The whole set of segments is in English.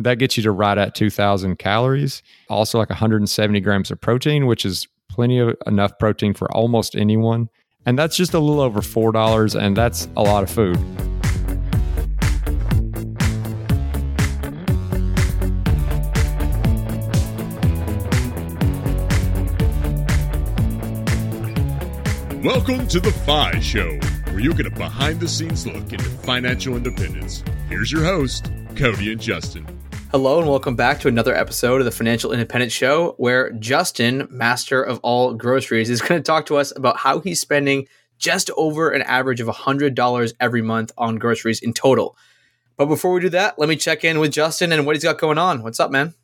That gets you to right at 2,000 calories. Also, like 170 grams of protein, which is plenty of enough protein for almost anyone. And that's just a little over $4, and that's a lot of food. Welcome to the FI Show, where you get a behind the scenes look into financial independence. Here's your host, Cody and Justin. Hello, and welcome back to another episode of the Financial Independence Show, where Justin, master of all groceries, is going to talk to us about how he's spending just over an average of $100 every month on groceries in total. But before we do that, let me check in with Justin and what he's got going on. What's up, man?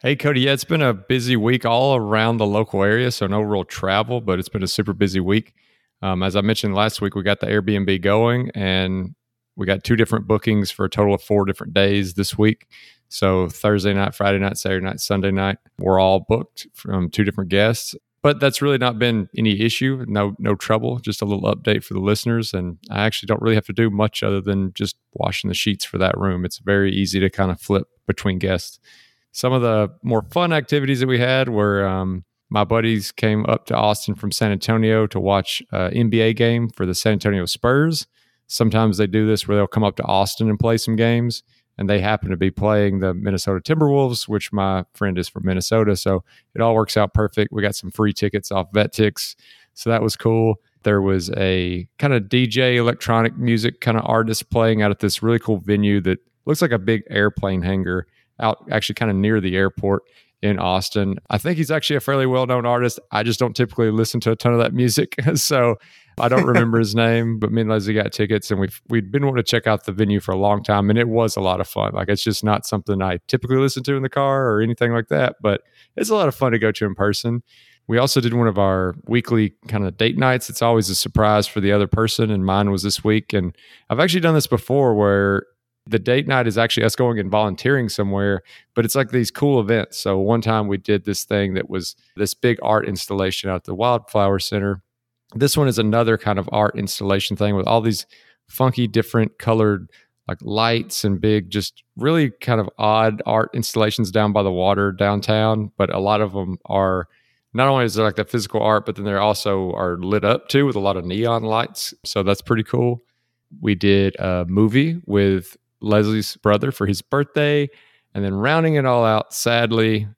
Hey, Cody. Yeah, it's been a busy week all around the local area, so no real travel, but it's been a super busy week. Um, as I mentioned last week, we got the Airbnb going and we got two different bookings for a total of four different days this week. So Thursday night, Friday night, Saturday night, Sunday night, we're all booked from two different guests. But that's really not been any issue, no no trouble. Just a little update for the listeners, and I actually don't really have to do much other than just washing the sheets for that room. It's very easy to kind of flip between guests. Some of the more fun activities that we had were um, my buddies came up to Austin from San Antonio to watch an NBA game for the San Antonio Spurs. Sometimes they do this where they'll come up to Austin and play some games, and they happen to be playing the Minnesota Timberwolves, which my friend is from Minnesota. So it all works out perfect. We got some free tickets off VetTix, so that was cool. There was a kind of DJ electronic music kind of artist playing out at this really cool venue that looks like a big airplane hangar out actually kind of near the airport in Austin. I think he's actually a fairly well known artist. I just don't typically listen to a ton of that music. so I don't remember his name, but me and Leslie got tickets and we've we'd been wanting to check out the venue for a long time and it was a lot of fun. Like it's just not something I typically listen to in the car or anything like that, but it's a lot of fun to go to in person. We also did one of our weekly kind of date nights. It's always a surprise for the other person, and mine was this week. And I've actually done this before where the date night is actually us going and volunteering somewhere, but it's like these cool events. So one time we did this thing that was this big art installation out at the Wildflower Center. This one is another kind of art installation thing with all these funky, different colored like lights and big, just really kind of odd art installations down by the water downtown. But a lot of them are not only is there like the physical art, but then they also are lit up too with a lot of neon lights. So that's pretty cool. We did a movie with Leslie's brother for his birthday. And then rounding it all out, sadly,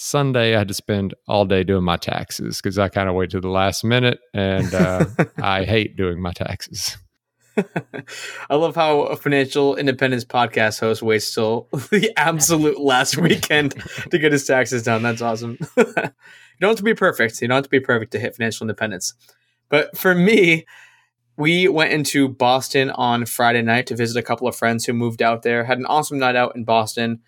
Sunday I had to spend all day doing my taxes because I kind of wait to the last minute and uh, I hate doing my taxes. I love how a financial independence podcast host waits till the absolute last weekend to get his taxes done. That's awesome. you don't have to be perfect. You don't have to be perfect to hit financial independence. But for me, we went into Boston on Friday night to visit a couple of friends who moved out there. Had an awesome night out in Boston.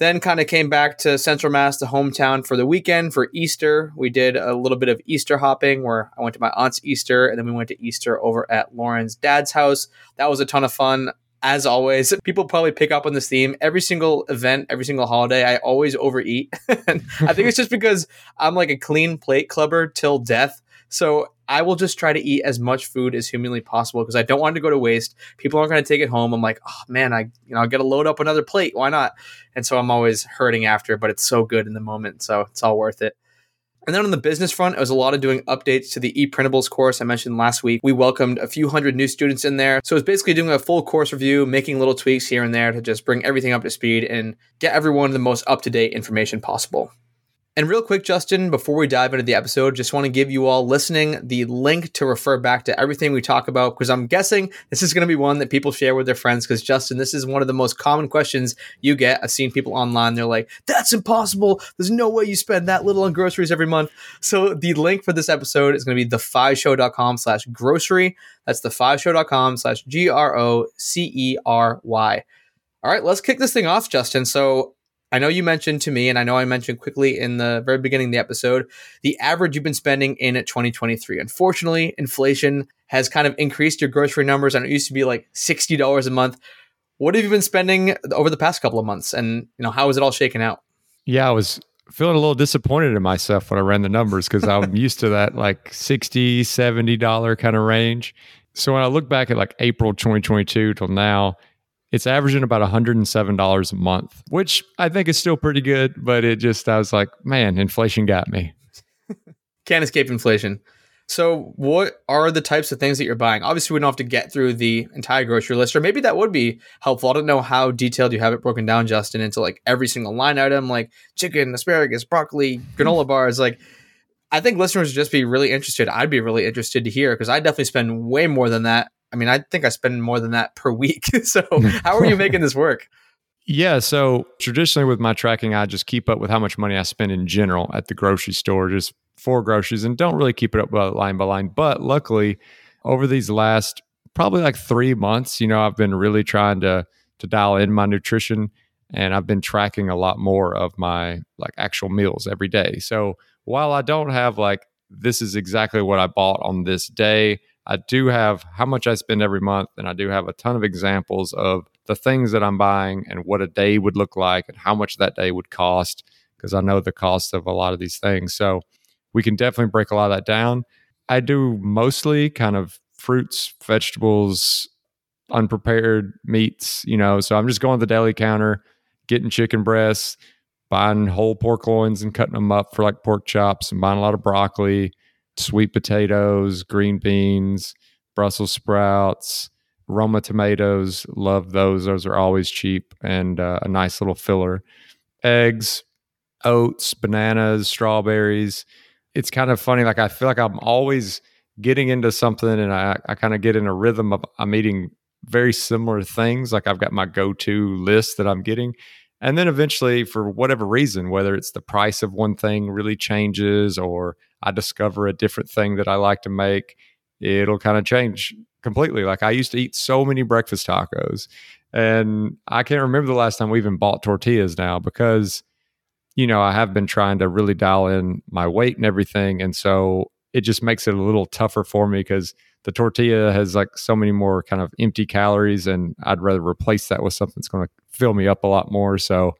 Then kind of came back to Central Mass, the hometown, for the weekend for Easter. We did a little bit of Easter hopping where I went to my aunt's Easter and then we went to Easter over at Lauren's dad's house. That was a ton of fun. As always, people probably pick up on this theme. Every single event, every single holiday, I always overeat. I think it's just because I'm like a clean plate clubber till death. So I will just try to eat as much food as humanly possible because I don't want it to go to waste. People aren't going to take it home. I'm like, oh man, I you know I'll get to load up another plate. Why not? And so I'm always hurting after, but it's so good in the moment, so it's all worth it. And then on the business front, it was a lot of doing updates to the ePrintables course I mentioned last week. We welcomed a few hundred new students in there. So it was basically doing a full course review, making little tweaks here and there to just bring everything up to speed and get everyone the most up to date information possible. And real quick, Justin, before we dive into the episode, just want to give you all listening the link to refer back to everything we talk about because I'm guessing this is going to be one that people share with their friends. Because, Justin, this is one of the most common questions you get. I've seen people online, they're like, that's impossible. There's no way you spend that little on groceries every month. So, the link for this episode is going to be thefishow.com slash grocery. That's thefishow.com slash G R O C E R Y. All right, let's kick this thing off, Justin. So, I know you mentioned to me, and I know I mentioned quickly in the very beginning of the episode, the average you've been spending in 2023. Unfortunately, inflation has kind of increased your grocery numbers, and it used to be like $60 a month. What have you been spending over the past couple of months, and you know how is it all shaken out? Yeah, I was feeling a little disappointed in myself when I ran the numbers because I'm used to that like 60 $70 kind of range. So when I look back at like April 2022 till now, it's averaging about $107 a month, which I think is still pretty good, but it just, I was like, man, inflation got me. Can't escape inflation. So, what are the types of things that you're buying? Obviously, we don't have to get through the entire grocery list, or maybe that would be helpful. I don't know how detailed you have it broken down, Justin, into like every single line item, like chicken, asparagus, broccoli, granola bars. Like, I think listeners would just be really interested. I'd be really interested to hear because I definitely spend way more than that. I mean, I think I spend more than that per week. so, how are you making this work? Yeah. So traditionally with my tracking, I just keep up with how much money I spend in general at the grocery store, just for groceries, and don't really keep it up line by line. But luckily, over these last probably like three months, you know, I've been really trying to to dial in my nutrition and I've been tracking a lot more of my like actual meals every day. So while I don't have like this is exactly what I bought on this day, I do have how much I spend every month and I do have a ton of examples of the things that I'm buying and what a day would look like and how much that day would cost because I know the cost of a lot of these things. So we can definitely break a lot of that down. I do mostly kind of fruits, vegetables, unprepared meats, you know. So I'm just going to the deli counter, getting chicken breasts, buying whole pork loins and cutting them up for like pork chops, and buying a lot of broccoli, sweet potatoes, green beans, Brussels sprouts, Roma tomatoes, love those. Those are always cheap and uh, a nice little filler. Eggs, oats, bananas, strawberries. It's kind of funny. Like I feel like I'm always getting into something and I, I kind of get in a rhythm of I'm eating very similar things. Like I've got my go to list that I'm getting. And then eventually, for whatever reason, whether it's the price of one thing really changes or I discover a different thing that I like to make, it'll kind of change completely. Like I used to eat so many breakfast tacos, and I can't remember the last time we even bought tortillas now because, you know, I have been trying to really dial in my weight and everything. And so it just makes it a little tougher for me because the tortilla has like so many more kind of empty calories, and I'd rather replace that with something that's going to fill me up a lot more. So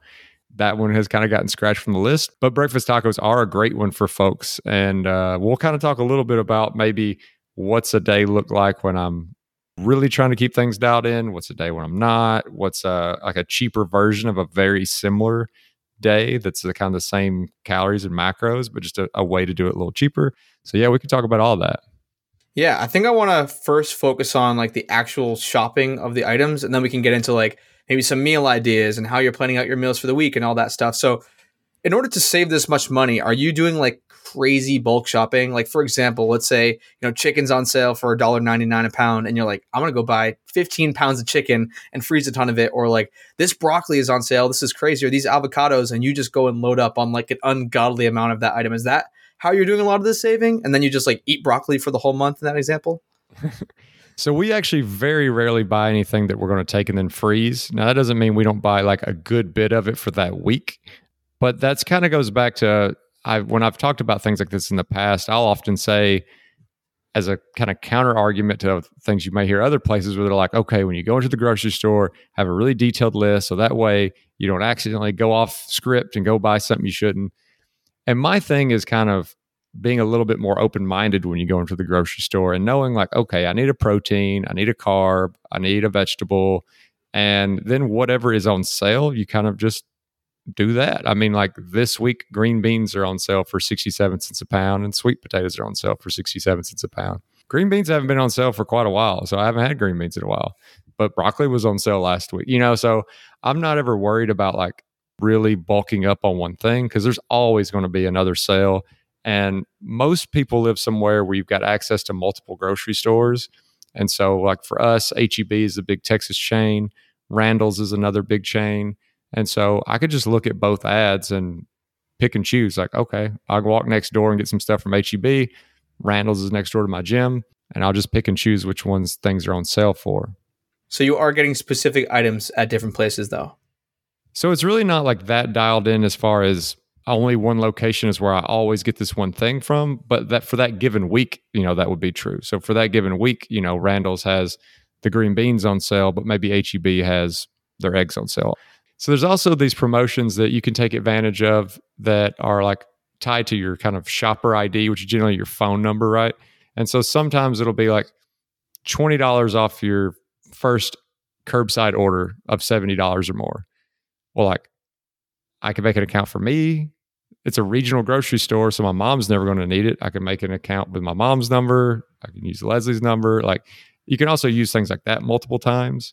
that one has kind of gotten scratched from the list. But breakfast tacos are a great one for folks. And uh, we'll kind of talk a little bit about maybe what's a day look like when I'm really trying to keep things dialed in. What's a day when I'm not? What's a like a cheaper version of a very similar day that's the kind of the same calories and macros, but just a, a way to do it a little cheaper. So yeah, we can talk about all that. Yeah, I think I want to first focus on like the actual shopping of the items, and then we can get into like maybe some meal ideas and how you're planning out your meals for the week and all that stuff. So, in order to save this much money, are you doing like crazy bulk shopping? Like, for example, let's say you know chicken's on sale for $1.99 a pound, and you're like, I'm gonna go buy 15 pounds of chicken and freeze a ton of it, or like this broccoli is on sale, this is crazy, or these avocados, and you just go and load up on like an ungodly amount of that item. Is that how you're doing a lot of this saving? And then you just like eat broccoli for the whole month in that example? So we actually very rarely buy anything that we're going to take and then freeze. Now that doesn't mean we don't buy like a good bit of it for that week, but that's kind of goes back to I when I've talked about things like this in the past, I'll often say as a kind of counter argument to things you may hear other places where they're like, okay, when you go into the grocery store, have a really detailed list so that way you don't accidentally go off script and go buy something you shouldn't. And my thing is kind of being a little bit more open minded when you go into the grocery store and knowing, like, okay, I need a protein, I need a carb, I need a vegetable. And then whatever is on sale, you kind of just do that. I mean, like this week, green beans are on sale for 67 cents a pound and sweet potatoes are on sale for 67 cents a pound. Green beans haven't been on sale for quite a while. So I haven't had green beans in a while, but broccoli was on sale last week, you know? So I'm not ever worried about like really bulking up on one thing because there's always going to be another sale and most people live somewhere where you've got access to multiple grocery stores. And so, like for us, HEB is a big Texas chain, Randall's is another big chain. And so I could just look at both ads and pick and choose. Like, okay, I'll walk next door and get some stuff from HEB. Randall's is next door to my gym, and I'll just pick and choose which ones things are on sale for. So you are getting specific items at different places, though. So it's really not like that dialed in as far as only one location is where I always get this one thing from, but that for that given week, you know, that would be true. So for that given week, you know, Randall's has the green beans on sale, but maybe HEB has their eggs on sale. So there's also these promotions that you can take advantage of that are like tied to your kind of shopper ID, which is generally your phone number, right? And so sometimes it'll be like $20 off your first curbside order of $70 or more. Well, like I can make an account for me. It's a regional grocery store, so my mom's never going to need it. I can make an account with my mom's number. I can use Leslie's number. Like you can also use things like that multiple times.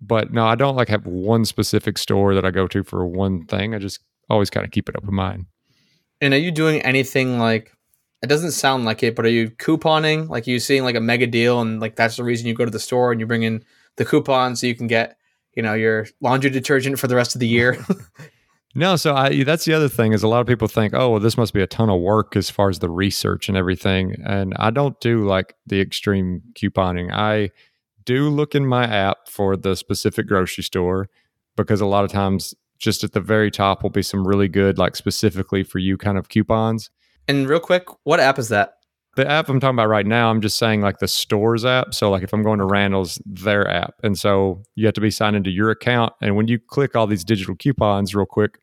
But no, I don't like have one specific store that I go to for one thing. I just always kind of keep it open mind. And are you doing anything like it doesn't sound like it, but are you couponing? Like are you seeing like a mega deal and like that's the reason you go to the store and you bring in the coupon so you can get, you know, your laundry detergent for the rest of the year? no, so I that's the other thing is a lot of people think, "Oh, well this must be a ton of work as far as the research and everything." And I don't do like the extreme couponing. I do look in my app for the specific grocery store because a lot of times just at the very top will be some really good like specifically for you kind of coupons and real quick, what app is that? The app I'm talking about right now, I'm just saying like the stores app. So like if I'm going to Randall's, their app. And so you have to be signed into your account. And when you click all these digital coupons real quick,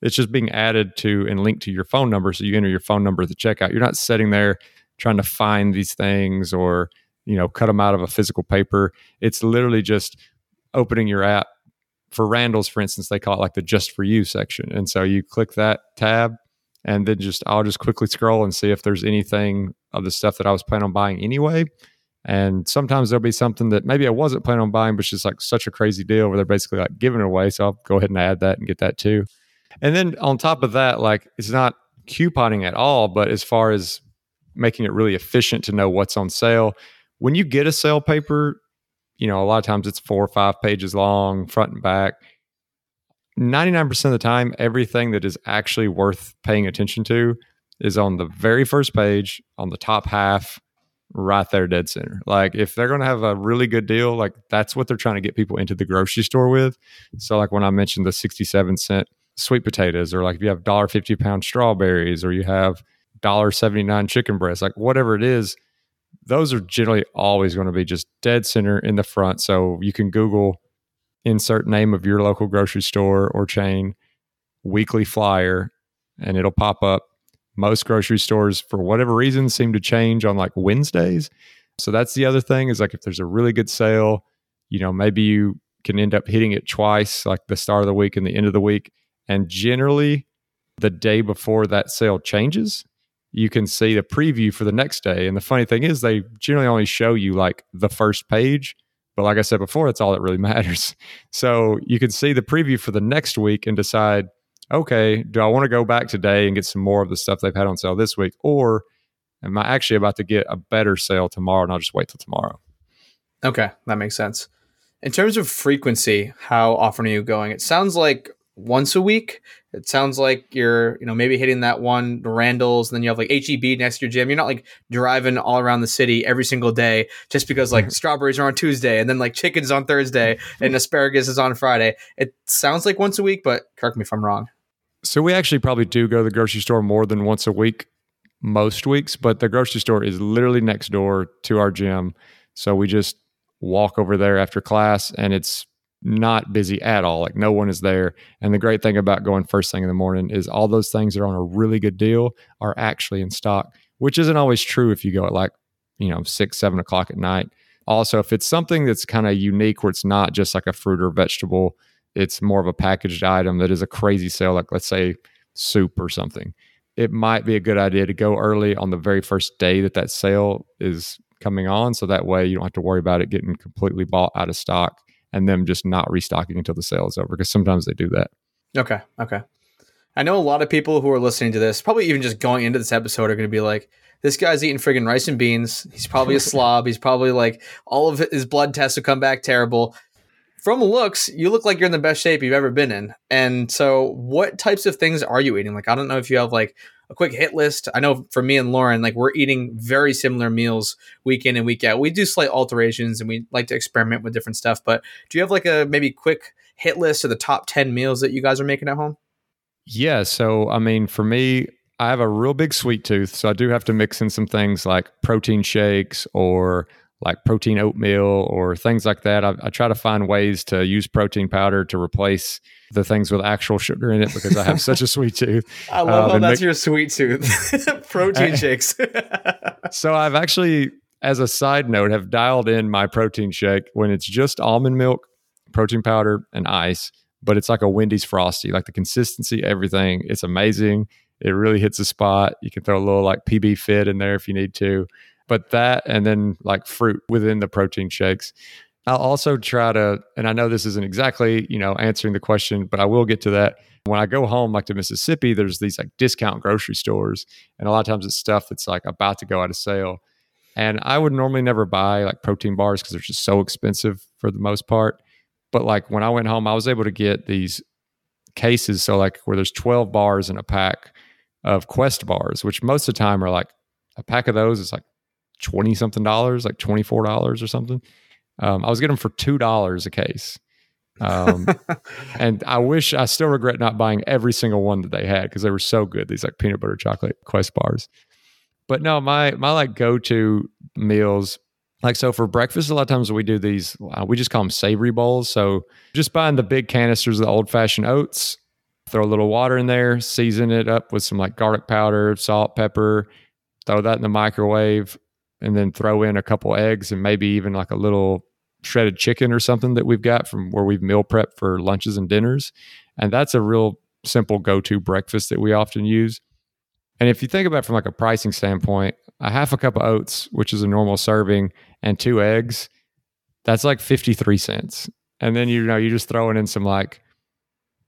it's just being added to and linked to your phone number. So you enter your phone number at the checkout. You're not sitting there trying to find these things or, you know, cut them out of a physical paper. It's literally just opening your app. For Randall's, for instance, they call it like the just for you section. And so you click that tab and then just I'll just quickly scroll and see if there's anything of the stuff that I was planning on buying anyway. And sometimes there'll be something that maybe I wasn't planning on buying, but it's just like such a crazy deal where they're basically like giving it away. So I'll go ahead and add that and get that too. And then on top of that, like it's not couponing at all, but as far as making it really efficient to know what's on sale, when you get a sale paper, you know, a lot of times it's four or five pages long, front and back 99% of the time, everything that is actually worth paying attention to is on the very first page, on the top half, right there, dead center. Like, if they're going to have a really good deal, like that's what they're trying to get people into the grocery store with. So, like when I mentioned the 67 cent sweet potatoes, or like if you have $1.50 pound strawberries, or you have $1.79 chicken breast, like whatever it is, those are generally always going to be just dead center in the front. So, you can Google insert name of your local grocery store or chain, weekly flyer, and it'll pop up. Most grocery stores, for whatever reason, seem to change on like Wednesdays. So that's the other thing is like if there's a really good sale, you know, maybe you can end up hitting it twice, like the start of the week and the end of the week. And generally, the day before that sale changes, you can see the preview for the next day. And the funny thing is, they generally only show you like the first page but like I said before, that's all that really matters. So you can see the preview for the next week and decide, okay, do I want to go back today and get some more of the stuff they've had on sale this week? Or am I actually about to get a better sale tomorrow and I'll just wait till tomorrow? Okay, that makes sense. In terms of frequency, how often are you going? It sounds like once a week. It sounds like you're, you know, maybe hitting that one Randall's, and then you have like HEB next to your gym. You're not like driving all around the city every single day just because like strawberries are on Tuesday and then like chickens on Thursday and asparagus is on Friday. It sounds like once a week, but correct me if I'm wrong. So we actually probably do go to the grocery store more than once a week most weeks, but the grocery store is literally next door to our gym. So we just walk over there after class and it's not busy at all. Like no one is there. And the great thing about going first thing in the morning is all those things that are on a really good deal are actually in stock, which isn't always true if you go at like, you know, six, seven o'clock at night. Also, if it's something that's kind of unique where it's not just like a fruit or vegetable, it's more of a packaged item that is a crazy sale, like let's say soup or something. It might be a good idea to go early on the very first day that that sale is coming on. So that way you don't have to worry about it getting completely bought out of stock and them just not restocking until the sale is over because sometimes they do that. Okay. Okay. I know a lot of people who are listening to this, probably even just going into this episode, are going to be like, this guy's eating friggin' rice and beans. He's probably a slob. He's probably like, all of his blood tests will come back terrible. From looks, you look like you're in the best shape you've ever been in. And so, what types of things are you eating? Like, I don't know if you have like a quick hit list. I know for me and Lauren, like we're eating very similar meals week in and week out. We do slight alterations and we like to experiment with different stuff. But do you have like a maybe quick hit list of the top 10 meals that you guys are making at home? Yeah. So, I mean, for me, I have a real big sweet tooth. So I do have to mix in some things like protein shakes or like protein oatmeal or things like that. I, I, try to find ways to use protein powder to replace the things with actual sugar in it because I have such a sweet tooth. I love um, how that's make, your sweet tooth. protein shakes. so I've actually, as a side note, have dialed in my protein shake when it's just almond milk protein powder, and ice. But it's like a Wendy's frosty, like the consistency, everything. It's amazing. It really hits the spot. You can throw a little like PBfit in there if you need to. But that and then like fruit within the protein shakes. I'll also try to, and I know this isn't exactly, you know, answering the question, but I will get to that. When I go home, like to Mississippi, there's these like discount grocery stores. And a lot of times it's stuff that's like about to go out of sale. And I would normally never buy like protein bars because they're just so expensive for the most part. But like when I went home, I was able to get these cases. So like where there's 12 bars in a pack of Quest bars, which most of the time are like a pack of those is like 20 something dollars, like $24 or something. Um, I was getting them for $2 a case. Um, and I wish I still regret not buying every single one that they had because they were so good. These like peanut butter chocolate Quest bars. But no, my my like go to meals like so for breakfast a lot of times we do these uh, we just call them savory bowls so just buying the big canisters of the old fashioned oats throw a little water in there season it up with some like garlic powder salt pepper throw that in the microwave and then throw in a couple eggs and maybe even like a little shredded chicken or something that we've got from where we've meal prep for lunches and dinners and that's a real simple go-to breakfast that we often use and if you think about it from like a pricing standpoint, a half a cup of oats, which is a normal serving, and two eggs, that's like 53 cents. And then you know, you're just throwing in some like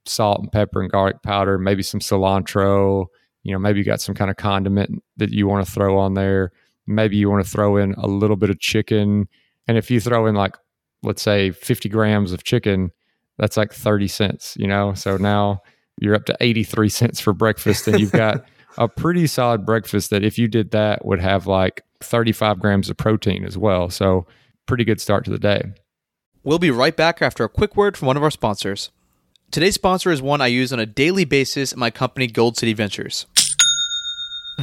salt and pepper and garlic powder, maybe some cilantro, you know, maybe you got some kind of condiment that you want to throw on there. Maybe you want to throw in a little bit of chicken. And if you throw in like, let's say 50 grams of chicken, that's like 30 cents, you know? So now you're up to 83 cents for breakfast and you've got a pretty solid breakfast that if you did that would have like 35 grams of protein as well. So pretty good start to the day. We'll be right back after a quick word from one of our sponsors. Today's sponsor is one I use on a daily basis at my company Gold City Ventures.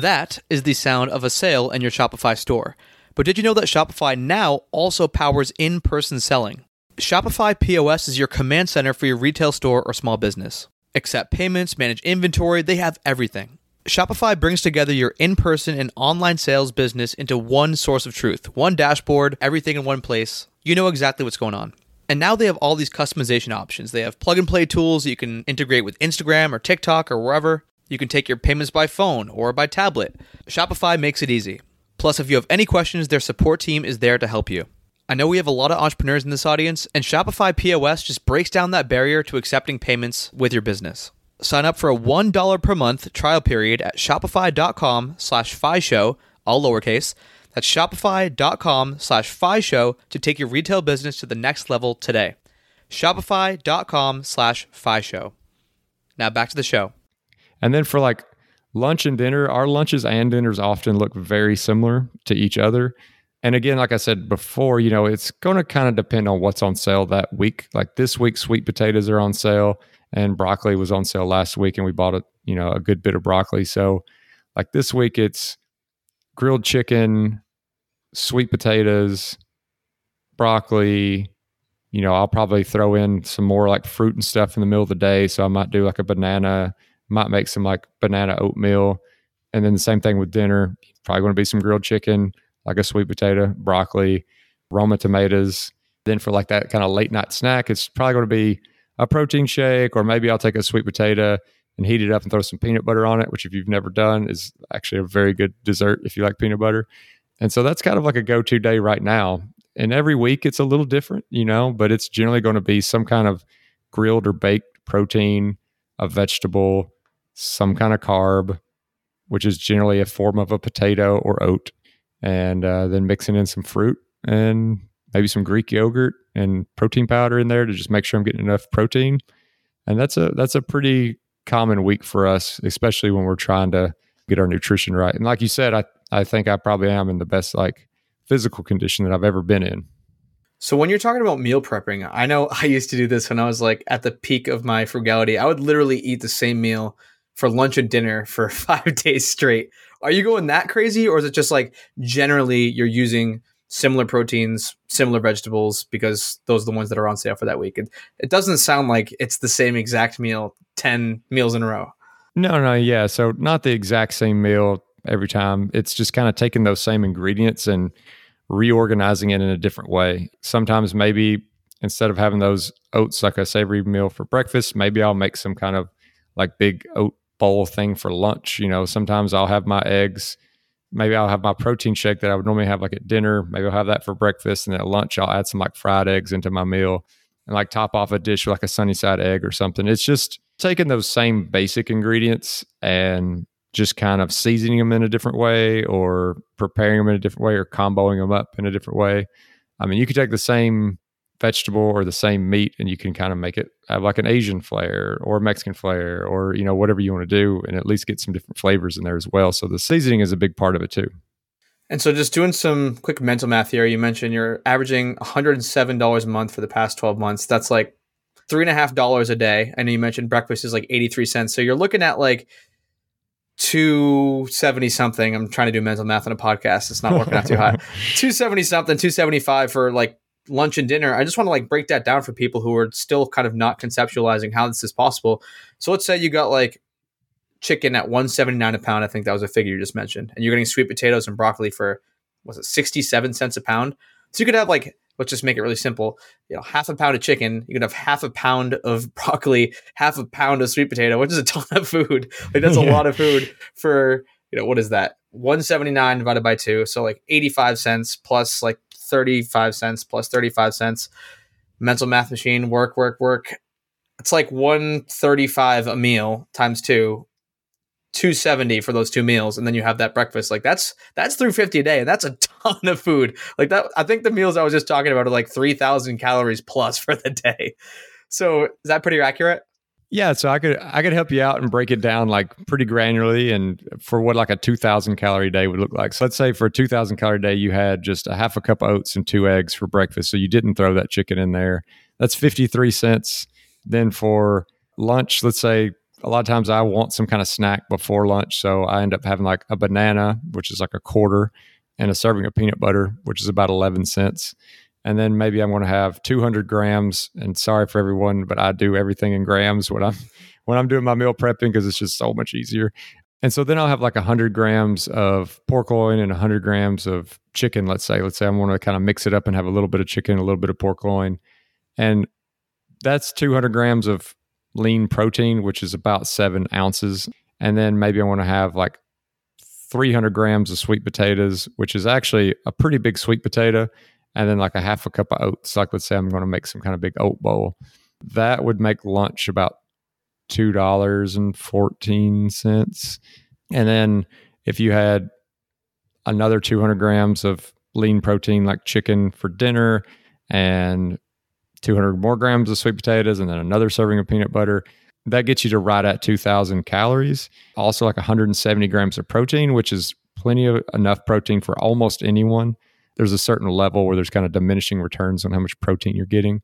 That is the sound of a sale in your Shopify store. But did you know that Shopify now also powers in person selling? Shopify POS is your command center for your retail store or small business. Accept payments, manage inventory, they have everything. Shopify brings together your in person and online sales business into one source of truth, one dashboard, everything in one place. You know exactly what's going on. And now they have all these customization options. They have plug and play tools you can integrate with Instagram or TikTok or wherever. You can take your payments by phone or by tablet. Shopify makes it easy. Plus, if you have any questions, their support team is there to help you. I know we have a lot of entrepreneurs in this audience, and Shopify POS just breaks down that barrier to accepting payments with your business. Sign up for a $1 per month trial period at shopify.com slash show, all lowercase. That's shopify.com slash show to take your retail business to the next level today. Shopify.com slash show. Now back to the show. And then for like lunch and dinner, our lunches and dinners often look very similar to each other. And again, like I said before, you know, it's going to kind of depend on what's on sale that week. Like this week, sweet potatoes are on sale and broccoli was on sale last week and we bought a you know a good bit of broccoli so like this week it's grilled chicken sweet potatoes broccoli you know i'll probably throw in some more like fruit and stuff in the middle of the day so i might do like a banana might make some like banana oatmeal and then the same thing with dinner probably going to be some grilled chicken like a sweet potato broccoli roma tomatoes then for like that kind of late night snack it's probably going to be a protein shake, or maybe I'll take a sweet potato and heat it up and throw some peanut butter on it, which if you've never done is actually a very good dessert if you like peanut butter. And so that's kind of like a go-to day right now. And every week it's a little different, you know, but it's generally going to be some kind of grilled or baked protein, a vegetable, some kind of carb, which is generally a form of a potato or oat, and uh, then mixing in some fruit and maybe some Greek yogurt and protein powder in there to just make sure I'm getting enough protein. And that's a that's a pretty common week for us, especially when we're trying to get our nutrition right. And like you said, I I think I probably am in the best like physical condition that I've ever been in. So when you're talking about meal prepping, I know I used to do this when I was like at the peak of my frugality. I would literally eat the same meal for lunch and dinner for 5 days straight. Are you going that crazy or is it just like generally you're using similar proteins, similar vegetables, because those are the ones that are on sale for that week. It, it doesn't sound like it's the same exact meal, 10 meals in a row. No, no, yeah. So not the exact same meal every time. It's just kind of taking those same ingredients and reorganizing it in a different way. Sometimes maybe instead of having those oats like a savory meal for breakfast, maybe I'll make some kind of like big oat bowl thing for lunch. You know, sometimes I'll have my eggs. Maybe I'll have my protein shake that I would normally have like at dinner. Maybe I'll have that for breakfast. And at lunch, I'll add some like fried eggs into my meal and like top off a dish with like a sunny side egg or something. It's just taking those same basic ingredients and just kind of seasoning them in a different way or preparing them in a different way or comboing them up in a different way. I mean, you could take the same vegetable or the same meat and you can kind of make it have like an Asian flair or Mexican flair or, you know, whatever you want to do and at least get some different flavors in there as well. So the seasoning is a big part of it too. And so, just doing some quick mental math here, you mentioned you're averaging $107 a month for the past 12 months. That's like three and a half dollars a day. I know you mentioned breakfast is like 83 cents. So, you're looking at like 270 something. I'm trying to do mental math on a podcast. It's not working out too high. 270 something, 275 for like lunch and dinner. I just want to like break that down for people who are still kind of not conceptualizing how this is possible. So, let's say you got like chicken at 179 a pound. I think that was a figure you just mentioned. And you're getting sweet potatoes and broccoli for was it 67 cents a pound? So you could have like let's just make it really simple. You know, half a pound of chicken, you could have half a pound of broccoli, half a pound of sweet potato, which is a ton of food. Like that's a lot of food for, you know, what is that? 179 divided by 2, so like 85 cents plus like 35 cents plus 35 cents. Mental math machine, work, work, work. It's like 135 a meal times 2 270 for those two meals and then you have that breakfast like that's that's 350 a day and that's a ton of food like that i think the meals i was just talking about are like 3000 calories plus for the day so is that pretty accurate yeah so i could i could help you out and break it down like pretty granularly and for what like a 2000 calorie day would look like so let's say for a 2000 calorie day you had just a half a cup of oats and two eggs for breakfast so you didn't throw that chicken in there that's 53 cents then for lunch let's say a lot of times I want some kind of snack before lunch. So I end up having like a banana, which is like a quarter, and a serving of peanut butter, which is about 11 cents. And then maybe I'm going to have 200 grams. And sorry for everyone, but I do everything in grams when I'm when I'm doing my meal prepping because it's just so much easier. And so then I'll have like 100 grams of pork loin and 100 grams of chicken. Let's say, let's say I want to kind of mix it up and have a little bit of chicken, a little bit of pork loin, and that's 200 grams of lean protein, which is about seven ounces. And then maybe I want to have like 300 grams of sweet potatoes, which is actually a pretty big sweet potato. And then like a half a cup of oats. Like, let's say I'm going to make some kind of big oat bowl. That would make lunch about $2.14. And then if you had another 200 grams of lean protein like chicken for dinner and 200 more grams of sweet potatoes, and then another serving of peanut butter. That gets you to right at 2,000 calories. Also, like 170 grams of protein, which is plenty of enough protein for almost anyone. There's a certain level where there's kind of diminishing returns on how much protein you're getting.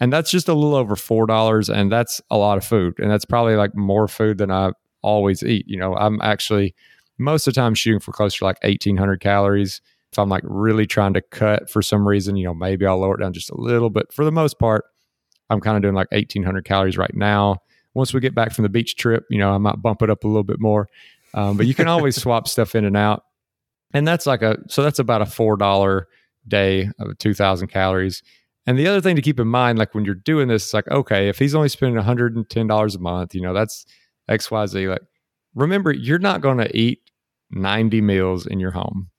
And that's just a little over $4. And that's a lot of food. And that's probably like more food than I always eat. You know, I'm actually most of the time shooting for close to like 1,800 calories if I'm like really trying to cut for some reason, you know, maybe I'll lower it down just a little. But for the most part, I'm kind of doing like 1800 calories right now. Once we get back from the beach trip, you know, I might bump it up a little bit more. Um, but you can always swap stuff in and out. And that's like a, so that's about a $4 day of 2000 calories. And the other thing to keep in mind, like when you're doing this, it's like, okay, if he's only spending $110 a month, you know, that's XYZ. Like, remember, you're not going to eat 90 meals in your home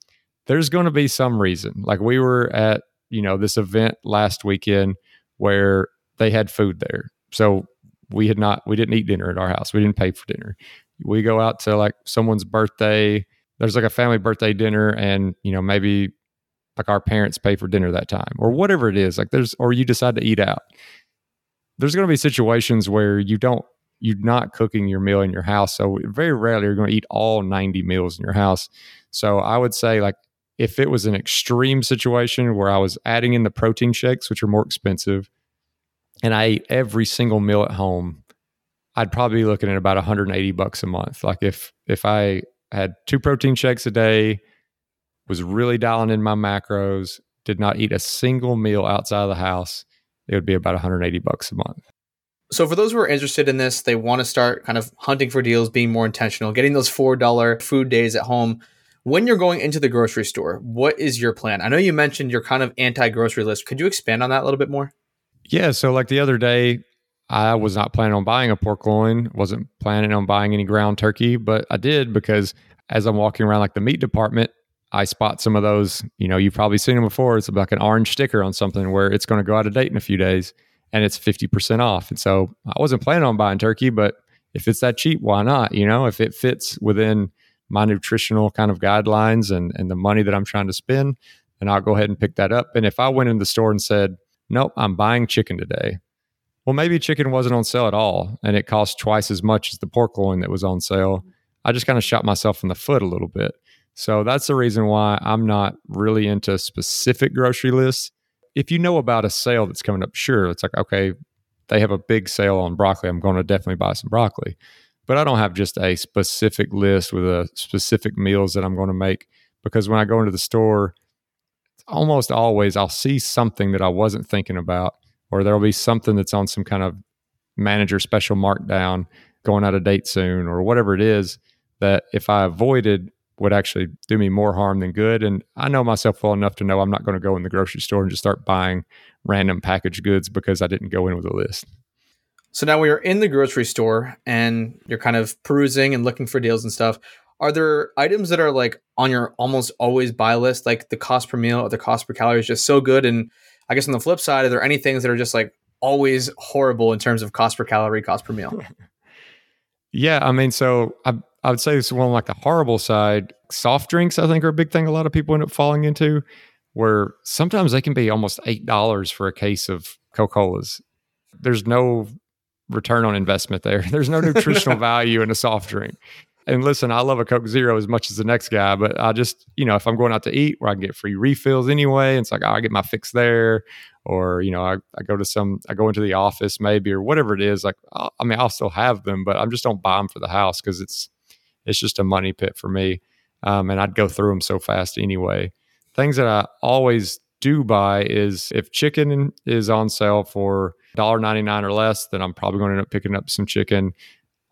there's going to be some reason. Like we were at, you know, this event last weekend where they had food there. So we had not, we didn't eat dinner at our house. We didn't pay for dinner. We go out to like someone's birthday. There's like a family birthday dinner, and, you know, maybe like our parents pay for dinner that time or whatever it is. Like there's, or you decide to eat out. There's going to be situations where you don't, you're not cooking your meal in your house. So very rarely you're going to eat all 90 meals in your house. So I would say like if it was an extreme situation where I was adding in the protein shakes, which are more expensive, and I ate every single meal at home, I'd probably be looking at about 180 bucks a month. Like if if I had two protein shakes a day, was really dialing in my macros, did not eat a single meal outside of the house, it would be about 180 bucks a month. So for those who are interested in this, they want to start kind of hunting for deals, being more intentional, getting those $4 food days at home when you're going into the grocery store, what is your plan? I know you mentioned you're kind of anti grocery list. Could you expand on that a little bit more? Yeah. So, like the other day, I was not planning on buying a pork loin, wasn't planning on buying any ground turkey, but I did because as I'm walking around like the meat department, I spot some of those. You know, you've probably seen them before. It's like an orange sticker on something where it's going to go out of date in a few days and it's 50% off. And so I wasn't planning on buying turkey, but if it's that cheap, why not? You know, if it fits within my nutritional kind of guidelines and, and the money that I'm trying to spend, then I'll go ahead and pick that up. And if I went in the store and said, nope, I'm buying chicken today, well, maybe chicken wasn't on sale at all and it cost twice as much as the pork loin that was on sale. Mm-hmm. I just kind of shot myself in the foot a little bit. So that's the reason why I'm not really into specific grocery lists. If you know about a sale that's coming up, sure, it's like, okay, they have a big sale on broccoli. I'm going to definitely buy some broccoli. But I don't have just a specific list with a specific meals that I'm going to make because when I go into the store, almost always I'll see something that I wasn't thinking about, or there'll be something that's on some kind of manager special markdown going out of date soon, or whatever it is that if I avoided would actually do me more harm than good. And I know myself well enough to know I'm not going to go in the grocery store and just start buying random packaged goods because I didn't go in with a list. So now we are in the grocery store and you're kind of perusing and looking for deals and stuff. Are there items that are like on your almost always buy list, like the cost per meal or the cost per calorie is just so good? And I guess on the flip side, are there any things that are just like always horrible in terms of cost per calorie, cost per meal? yeah, I mean, so I I would say it's one like the horrible side. Soft drinks, I think, are a big thing. A lot of people end up falling into, where sometimes they can be almost eight dollars for a case of Coca Colas. There's no return on investment there. There's no nutritional value in a soft drink. And listen, I love a Coke Zero as much as the next guy, but I just, you know, if I'm going out to eat where I can get free refills anyway, it's like oh, I get my fix there, or you know, I, I go to some, I go into the office maybe, or whatever it is. Like, I mean, I'll still have them, but I am just don't buy them for the house because it's it's just a money pit for me. Um, and I'd go through them so fast anyway. Things that I always do buy is if chicken is on sale for $1.99 or less, then I'm probably going to end up picking up some chicken.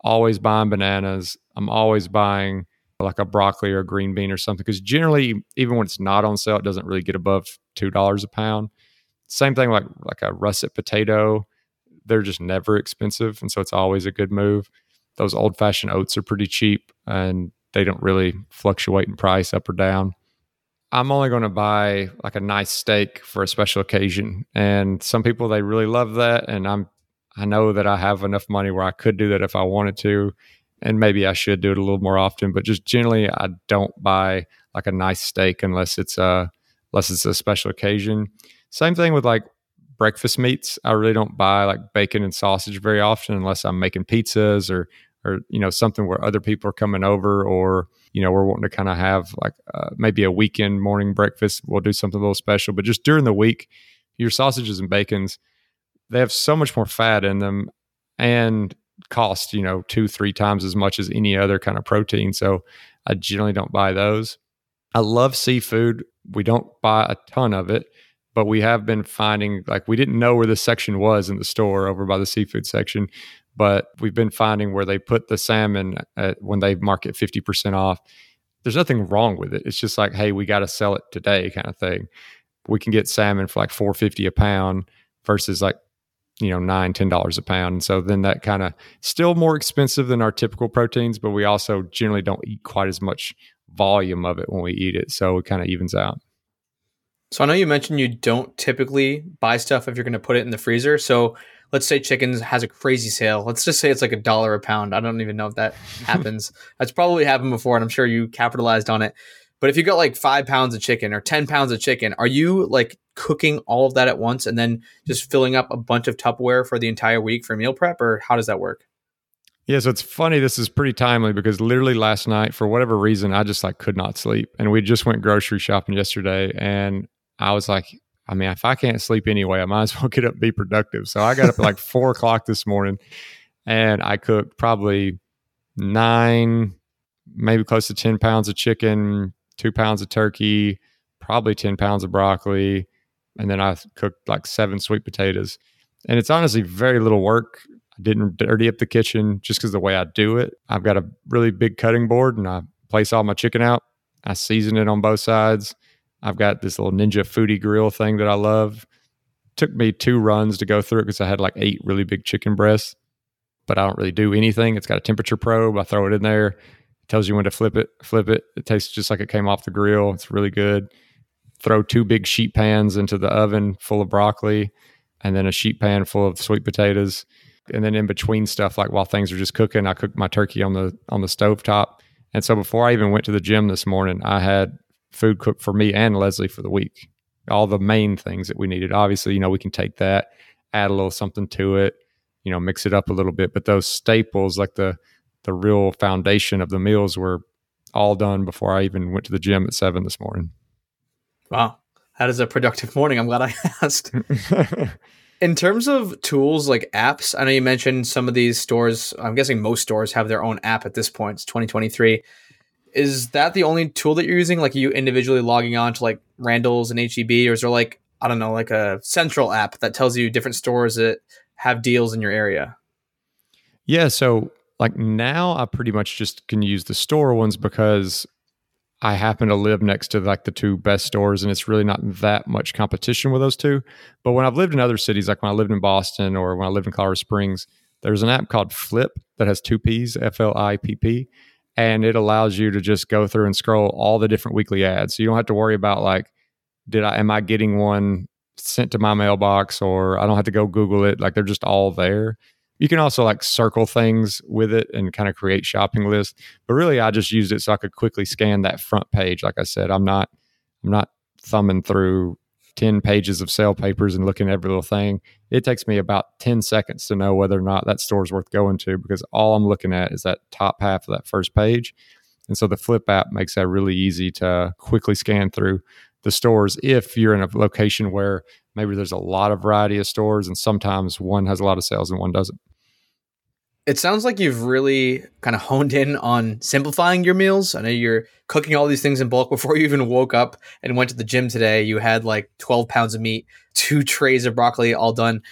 Always buying bananas. I'm always buying like a broccoli or a green bean or something because generally, even when it's not on sale, it doesn't really get above two dollars a pound. Same thing like like a russet potato. They're just never expensive, and so it's always a good move those old fashioned oats are pretty cheap and they don't really fluctuate in price up or down. I'm only going to buy like a nice steak for a special occasion. And some people they really love that and I'm I know that I have enough money where I could do that if I wanted to and maybe I should do it a little more often, but just generally I don't buy like a nice steak unless it's a unless it's a special occasion. Same thing with like breakfast meats. I really don't buy like bacon and sausage very often unless I'm making pizzas or or you know something where other people are coming over or you know we're wanting to kind of have like uh, maybe a weekend morning breakfast we'll do something a little special but just during the week your sausages and bacons they have so much more fat in them and cost you know two three times as much as any other kind of protein. So i generally don't buy those. I love seafood. We don't buy a ton of it but we have been finding like we didn't know where this section was in the store over by the seafood section but we've been finding where they put the salmon at, when they mark it 50% off. There's nothing wrong with it. It's just like hey we got to sell it today kind of thing. We can get salmon for like 450 a pound versus like you know nine ten dollars a pound and so then that kind of still more expensive than our typical proteins but we also generally don't eat quite as much volume of it when we eat it so it kind of evens out so i know you mentioned you don't typically buy stuff if you're going to put it in the freezer so let's say chickens has a crazy sale. Let's just say it's like a dollar a pound. I don't even know if that happens. That's probably happened before, and I'm sure you capitalized on it. But if you got like five pounds of chicken or 10 pounds of chicken, are you like cooking all of that at once and then just filling up a bunch of Tupperware for the entire week for meal prep? Or how does that work? Yeah, so it's funny. This is pretty timely because literally last night, for whatever reason, I just like could not sleep. And we just went grocery shopping yesterday. And I was like, I mean, if I can't sleep anyway, I might as well get up and be productive. So I got up at like four o'clock this morning and I cooked probably nine, maybe close to 10 pounds of chicken, two pounds of turkey, probably 10 pounds of broccoli. And then I cooked like seven sweet potatoes. And it's honestly very little work. I didn't dirty up the kitchen just because the way I do it. I've got a really big cutting board and I place all my chicken out. I season it on both sides I've got this little Ninja Foodie grill thing that I love. took me two runs to go through it because I had like eight really big chicken breasts, but I don't really do anything. It's got a temperature probe. I throw it in there. Tells you when to flip it. Flip it. It tastes just like it came off the grill. It's really good. Throw two big sheet pans into the oven full of broccoli, and then a sheet pan full of sweet potatoes. And then in between stuff, like while things are just cooking, I cook my turkey on the on the stove top. And so before I even went to the gym this morning, I had food cooked for me and Leslie for the week. All the main things that we needed. Obviously, you know, we can take that, add a little something to it, you know, mix it up a little bit. But those staples, like the the real foundation of the meals, were all done before I even went to the gym at seven this morning. Wow. That is a productive morning. I'm glad I asked. In terms of tools like apps, I know you mentioned some of these stores. I'm guessing most stores have their own app at this point. It's 2023. Is that the only tool that you're using? Like, you individually logging on to like Randall's and HEB, or is there like I don't know, like a central app that tells you different stores that have deals in your area? Yeah, so like now I pretty much just can use the store ones because I happen to live next to like the two best stores and it's really not that much competition with those two. But when I've lived in other cities, like when I lived in Boston or when I lived in Colorado Springs, there's an app called Flipp that has two P's, F L I P P, and it allows you to just go through and scroll all the different weekly ads. So you don't have to worry about like, did I am I getting one sent to my mailbox or I don't have to go Google it. Like they're just all there. You can also like circle things with it and kind of create shopping lists. But really I just used it so I could quickly scan that front page. Like I said, I'm not I'm not thumbing through 10 pages of sale papers and looking at every little thing. It takes me about 10 seconds to know whether or not that store is worth going to because all I'm looking at is that top half of that first page. And so the Flipp app makes that really easy to quickly scan through the stores if you're in a location where maybe there's a lot of variety of stores and sometimes one has a lot of sales and one doesn't. It sounds like you've really kind of honed in on simplifying your meals. I know you're cooking all these things in bulk before you even woke up and went to the gym today. You had like 12 pounds of meat, two trays of broccoli, all done.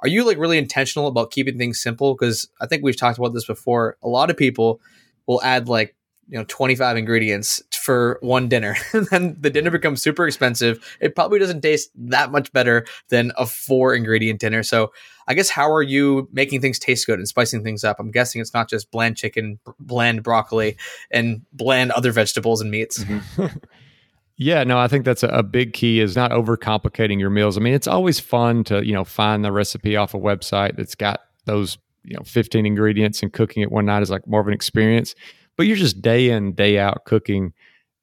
Are you like really intentional about keeping things simple? Because I think we've talked about this before. A lot of people will add like you know 25 ingredients for one dinner. And then the dinner becomes super expensive. It probably doesn't taste that much better than a four ingredient dinner. So i guess how are you making things taste good and spicing things up? I'm guessing it's not just bland chicken bland broccoli and bland other vegetables and meats. Mm-hmm. yeah no i think that's a, a big key is not overcomplicating your meals. I mean it's always fun to you know find the recipe off a website that's got those you know 15 ingredients and cooking it one night is like more of an experience. But you're just day in day out cooking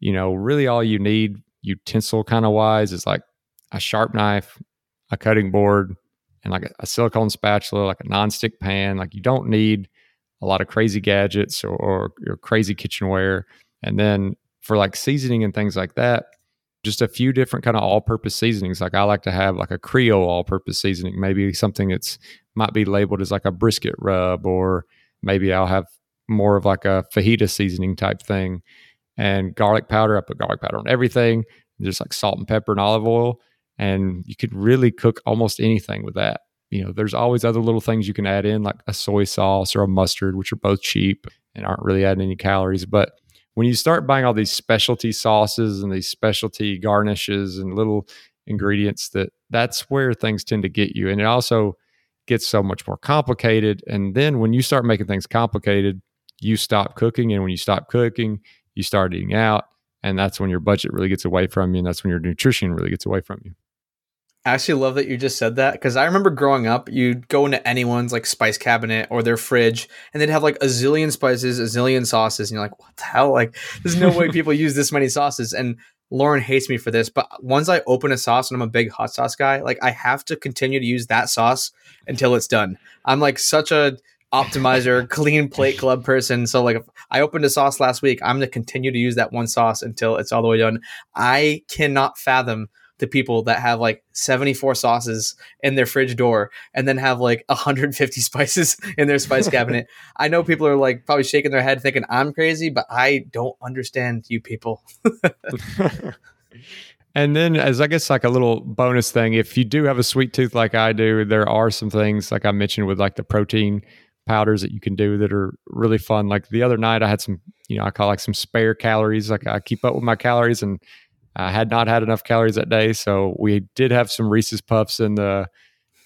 you know really all you need utensil kind of wise is like a sharp knife a cutting board and like a, a silicone spatula like a non-stick pan like you don't need a lot of crazy gadgets or, or, or crazy kitchenware. And then for like seasoning and things like that just a few different kind of all-purpose seasonings. Like i like to have like a creole all-purpose seasoning. Maybe something that's might be labeled as like a brisket rub or maybe i'll have more of like a fajita seasoning type thing. And garlic powder, I put garlic powder on everything, just like salt and pepper and olive oil. And you could really cook almost anything with that. You know, there's always other little things you can add in, like a soy sauce or a mustard, which are both cheap and aren't really adding any calories. But when you start buying all these specialty sauces and these specialty garnishes and little ingredients that that's where things tend to get you and it also gets so much more complicated and then when you start making things complicated you stop cooking. And when you stop cooking, you start eating out. And that's when your budget really gets away from you. And that's when your nutrition really gets away from you. I actually love that you just said that because I remember growing up, you'd go into anyone's like spice cabinet or their fridge and they'd have like a zillion spices, a zillion sauces. And you're like, what the hell? Like, there's no way people use this many sauces. And Lauren hates me for this, but once I open a sauce and I'm a big hot sauce guy, like I have to continue to use that sauce until it's done. I'm like such a optimizer, clean plate club person. So like if I opened a sauce last week, I'm to continue to use that one sauce until it's all the way done. I cannot fathom the people that have like 74 sauces in their fridge door and then have like 150 spices in their spice cabinet. I know people are like probably shaking their head thinking I'm crazy, but I don't understand you people. And then, as I guess, like a little bonus thing, if you do have a sweet tooth like I do, there are some things like I mentioned with like the protein powders that you can do that are really fun. Like the other night, I had some, you know, I call like some spare calories. Like I keep up with my calories, and I had not had enough calories that day, so we did have some Reese's Puffs in the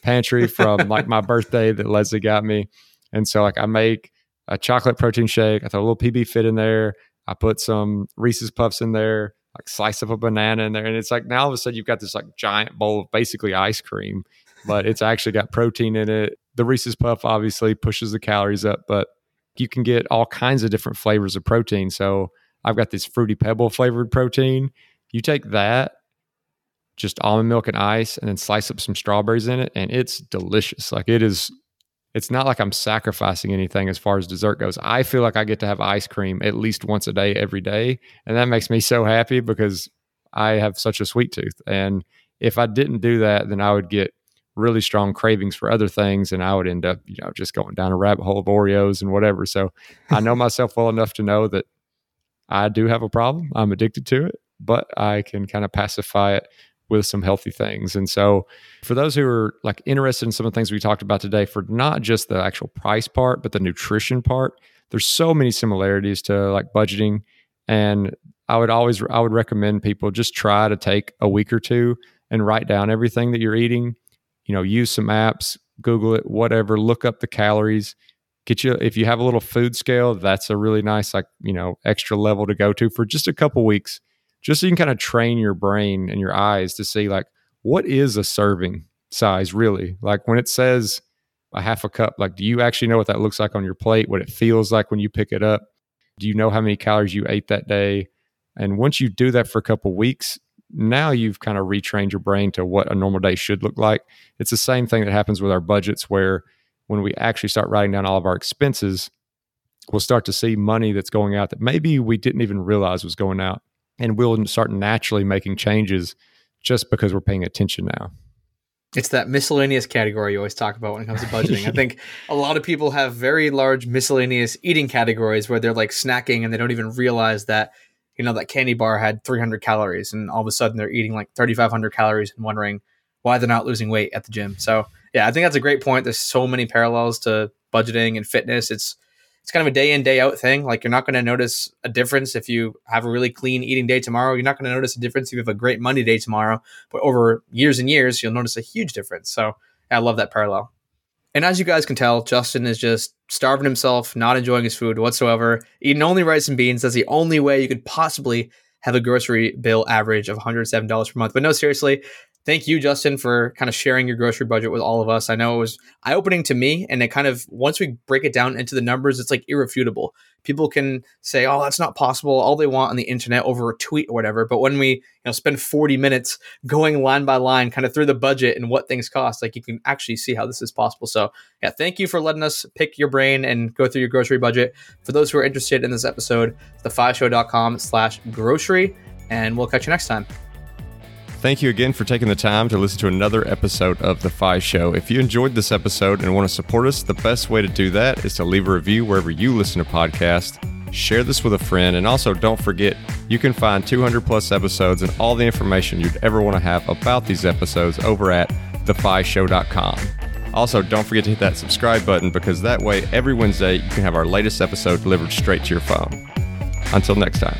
pantry from like my birthday that Leslie got me, and so like I make a chocolate protein shake. I throw a little PBfit in there. I put some Reese's Puffs in there, like slice of a banana in there, and it's like now all of a sudden you've got this like giant bowl of basically ice cream, but it's actually got protein in it. The Reese's Puff obviously pushes the calories up, but you can get all kinds of different flavors of protein. So I've got this fruity pebble flavored protein. You take that, just almond milk and ice, and then slice up some strawberries in it, and it's delicious. Like it is, it's not like I'm sacrificing anything as far as dessert goes. I feel like I get to have ice cream at least once a day, every day. And that makes me so happy because I have such a sweet tooth. And if I didn't do that, then I would get really strong cravings for other things and I would end up, you know, just going down a rabbit hole of Oreos and whatever. So I know myself well enough to know that I do have a problem. I'm addicted to it, but I can kind of pacify it with some healthy things. And so for those who are like interested in some of the things we talked about today for not just the actual price part, but the nutrition part, there's so many similarities to like budgeting and I would always I would recommend people just try to take a week or two and write down everything that you're eating you know, use some apps, Google it, whatever, look up the calories. Get you if you have a little food scale, that's a really nice like, you know, extra level to go to for just a couple weeks, just so you can kind of train your brain and your eyes to see like what is a serving size really? Like when it says a half a cup, like do you actually know what that looks like on your plate, what it feels like when you pick it up? Do you know how many calories you ate that day? And once you do that for a couple weeks, now you've kind of retrained your brain to what a normal day should look like. It's the same thing that happens with our budgets, where when we actually start writing down all of our expenses, we'll start to see money that's going out that maybe we didn't even realize was going out. And we'll start naturally making changes just because we're paying attention now. It's that miscellaneous category you always talk about when it comes to budgeting. I think a lot of people have very large miscellaneous eating categories where they're like snacking and they don't even realize that you know that candy bar had 300 calories and all of a sudden they're eating like 3500 calories and wondering why they're not losing weight at the gym? So yeah i think that's a great point. There's so many parallels to budgeting and fitness. It's it's kind of a day in day out thing. Like you're not going to notice a difference if you have a really clean eating day tomorrow. You're not going to notice a difference if you have a great monday day tomorrow. But over years and years you'll notice a huge difference. So yeah, i love that parallel and as you guys can tell, Justin is just starving himself, not enjoying his food whatsoever, eating only rice and beans. That's the only way you could possibly have a grocery bill average of $107 per month. But no, seriously, thank you, Justin, for kind of sharing your grocery budget with all of us. I know it was eye opening to me. And it kind of, once we break it down into the numbers, it's like irrefutable. People can say, oh, that's not possible, all they want on the internet over a tweet or whatever. But when we, you know, spend 40 minutes going line by line, kind of through the budget and what things cost, like you can actually see how this is possible. So, yeah, thank you for letting us pick your brain and go through your grocery budget. For those who are interested in this episode, thefishow.com slash grocery. And we'll catch you next time. Thank you again for taking the time to listen to another episode of The Fi Show. If you enjoyed this episode and want to support us, the best way to do that is to leave a review wherever you listen to podcasts. Share this with a friend, and also don't forget you can find 200 plus episodes and all the information you'd ever want to have about these episodes over at thefishow.com. Also, don't forget to hit that subscribe button because that way every Wednesday you can have our latest episode delivered straight to your phone. Until next time.